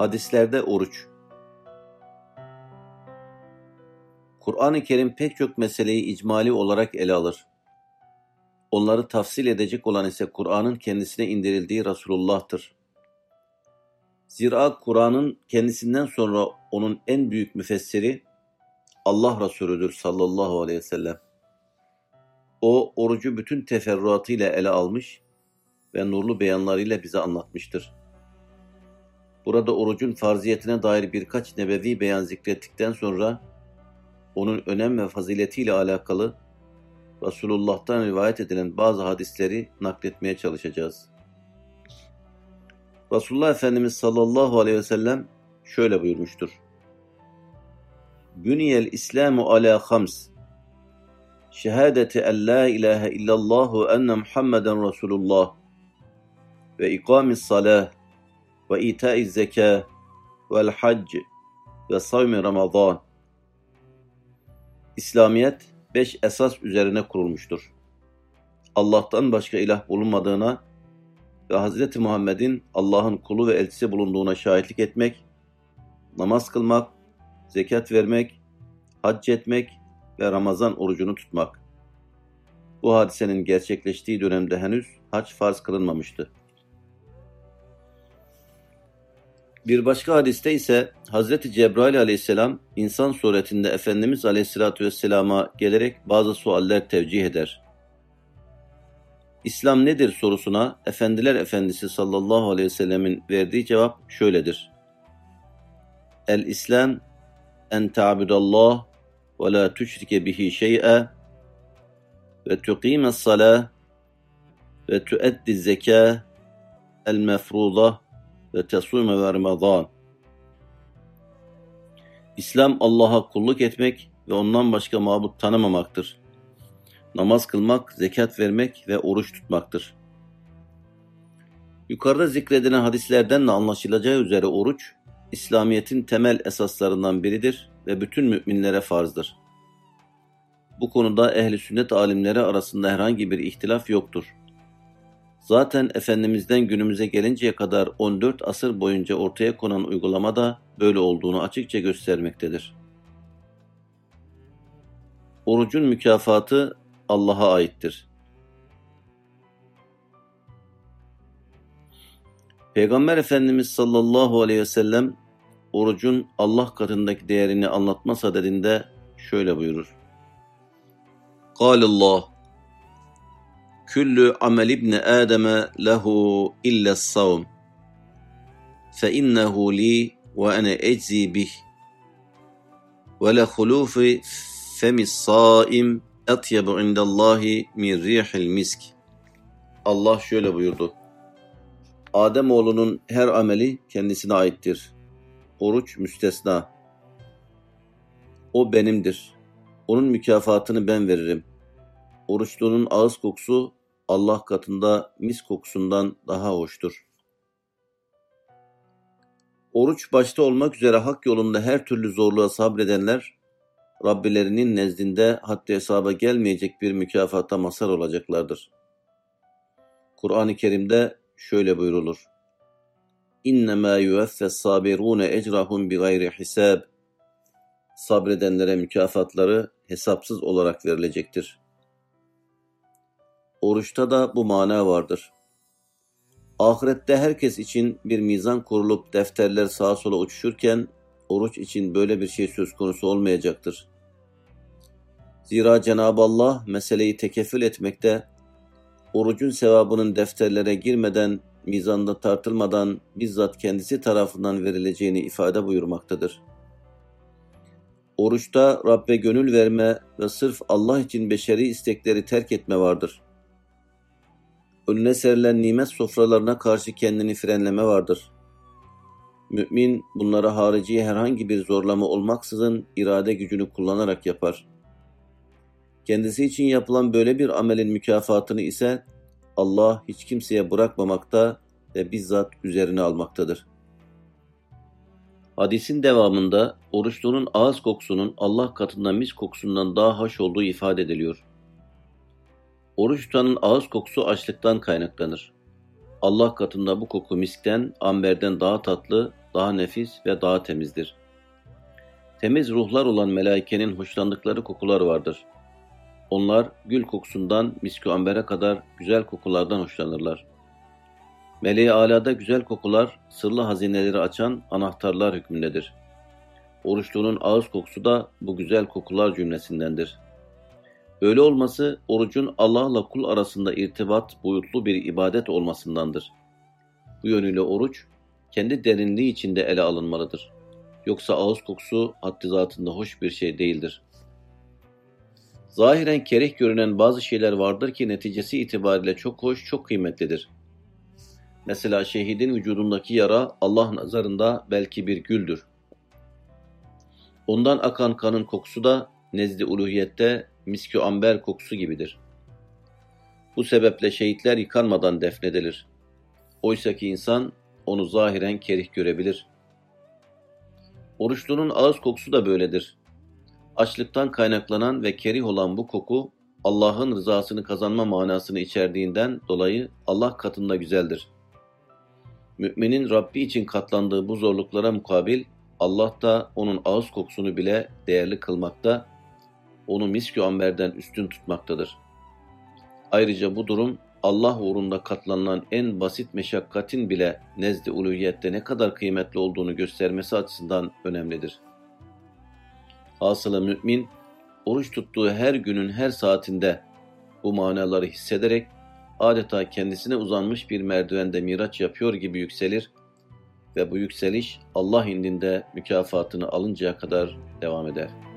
Hadislerde oruç. Kur'an-ı Kerim pek çok meseleyi icmali olarak ele alır. Onları tafsil edecek olan ise Kur'an'ın kendisine indirildiği Resulullah'tır. Zira Kur'an'ın kendisinden sonra onun en büyük müfessiri Allah Resulüdür sallallahu aleyhi ve sellem. O orucu bütün teferruatıyla ele almış ve nurlu beyanlarıyla bize anlatmıştır. Burada orucun farziyetine dair birkaç nebevi beyan zikrettikten sonra onun önem ve faziletiyle alakalı Resulullah'tan rivayet edilen bazı hadisleri nakletmeye çalışacağız. Resulullah Efendimiz sallallahu aleyhi ve sellem şöyle buyurmuştur. Büniyel İslamu ala hams. Şehadeti en la ilahe illallah ve enne Muhammeden Resulullah ve ikamis salah ve itaiz zekâ vel hac ve savmi ramazan. İslamiyet beş esas üzerine kurulmuştur. Allah'tan başka ilah bulunmadığına ve Hz. Muhammed'in Allah'ın kulu ve elçisi bulunduğuna şahitlik etmek, namaz kılmak, zekat vermek, hac etmek ve Ramazan orucunu tutmak. Bu hadisenin gerçekleştiği dönemde henüz hac farz kılınmamıştı. Bir başka hadiste ise Hazreti Cebrail aleyhisselam insan suretinde Efendimiz aleyhissalatü vesselama gelerek bazı sualler tevcih eder. İslam nedir sorusuna Efendiler Efendisi sallallahu aleyhi ve sellemin verdiği cevap şöyledir. El-İslam en ta'budallah ve la tüşrike bihi şey'e ve tuqime salah ve tuaddi zeka el mefruza ve tesume ve Ramazan. İslam Allah'a kulluk etmek ve ondan başka mabut tanımamaktır. Namaz kılmak, zekat vermek ve oruç tutmaktır. Yukarıda zikredilen hadislerden de anlaşılacağı üzere oruç, İslamiyet'in temel esaslarından biridir ve bütün müminlere farzdır. Bu konuda ehli sünnet alimleri arasında herhangi bir ihtilaf yoktur. Zaten Efendimiz'den günümüze gelinceye kadar 14 asır boyunca ortaya konan uygulama da böyle olduğunu açıkça göstermektedir. Orucun mükafatı Allah'a aittir. Peygamber Efendimiz sallallahu aleyhi ve sellem orucun Allah katındaki değerini anlatma sadedinde şöyle buyurur. Kâlillah Küllü amel ibni Adem'e lehu illa savm fe innehu li ve ene eczi bih ve le hulufi femis saim etyebu indallahi min rihil misk. Allah şöyle buyurdu. Adem oğlunun her ameli kendisine aittir. Oruç müstesna. O benimdir. Onun mükafatını ben veririm. Oruçluğunun ağız kokusu Allah katında mis kokusundan daha hoştur. Oruç başta olmak üzere hak yolunda her türlü zorluğa sabredenler, Rabbilerinin nezdinde haddi hesaba gelmeyecek bir mükafata mazhar olacaklardır. Kur'an-ı Kerim'de şöyle buyrulur. İnnemâ yüveffes sabirûne ecrahum bi gayri hisab. Sabredenlere mükafatları hesapsız olarak verilecektir. Oruçta da bu mana vardır. Ahirette herkes için bir mizan kurulup defterler sağa sola uçuşurken oruç için böyle bir şey söz konusu olmayacaktır. Zira Cenab-ı Allah meseleyi tekeffül etmekte, orucun sevabının defterlere girmeden, mizanda tartılmadan bizzat kendisi tarafından verileceğini ifade buyurmaktadır. Oruçta Rabbe gönül verme ve sırf Allah için beşeri istekleri terk etme vardır önüne serilen nimet sofralarına karşı kendini frenleme vardır. Mümin bunlara harici herhangi bir zorlama olmaksızın irade gücünü kullanarak yapar. Kendisi için yapılan böyle bir amelin mükafatını ise Allah hiç kimseye bırakmamakta ve bizzat üzerine almaktadır. Hadisin devamında oruçlunun ağız kokusunun Allah katında mis kokusundan daha hoş olduğu ifade ediliyor. Oruç tutanın ağız kokusu açlıktan kaynaklanır. Allah katında bu koku miskten, amberden daha tatlı daha nefis ve daha temizdir. Temiz ruhlar olan melaikenin hoşlandıkları kokular vardır. Onlar gül kokusundan miskü ambere kadar güzel kokulardan hoşlanırlar. Meleği alada güzel kokular, sırlı hazineleri açan anahtarlar hükmündedir. Oruçlunun ağız kokusu da bu güzel kokular cümlesindendir. Böyle olması orucun Allah'la kul arasında irtibat boyutlu bir ibadet olmasındandır. Bu yönüyle oruç kendi derinliği içinde ele alınmalıdır. Yoksa ağız kokusu haddi zatında hoş bir şey değildir. Zahiren kerih görünen bazı şeyler vardır ki neticesi itibariyle çok hoş, çok kıymetlidir. Mesela şehidin vücudundaki yara Allah nazarında belki bir güldür. Ondan akan kanın kokusu da nezdi uluhiyette miskü amber kokusu gibidir. Bu sebeple şehitler yıkanmadan defnedilir. Oysaki insan onu zahiren kerih görebilir. Oruçlunun ağız kokusu da böyledir. Açlıktan kaynaklanan ve kerih olan bu koku, Allah'ın rızasını kazanma manasını içerdiğinden dolayı Allah katında güzeldir. Müminin Rabbi için katlandığı bu zorluklara mukabil, Allah da onun ağız kokusunu bile değerli kılmakta, onu miskü amberden üstün tutmaktadır. Ayrıca bu durum Allah uğrunda katlanılan en basit meşakkatin bile nezd-i uluhiyette ne kadar kıymetli olduğunu göstermesi açısından önemlidir. Hasılı mümin, oruç tuttuğu her günün her saatinde bu manaları hissederek adeta kendisine uzanmış bir merdivende miraç yapıyor gibi yükselir ve bu yükseliş Allah indinde mükafatını alıncaya kadar devam eder.''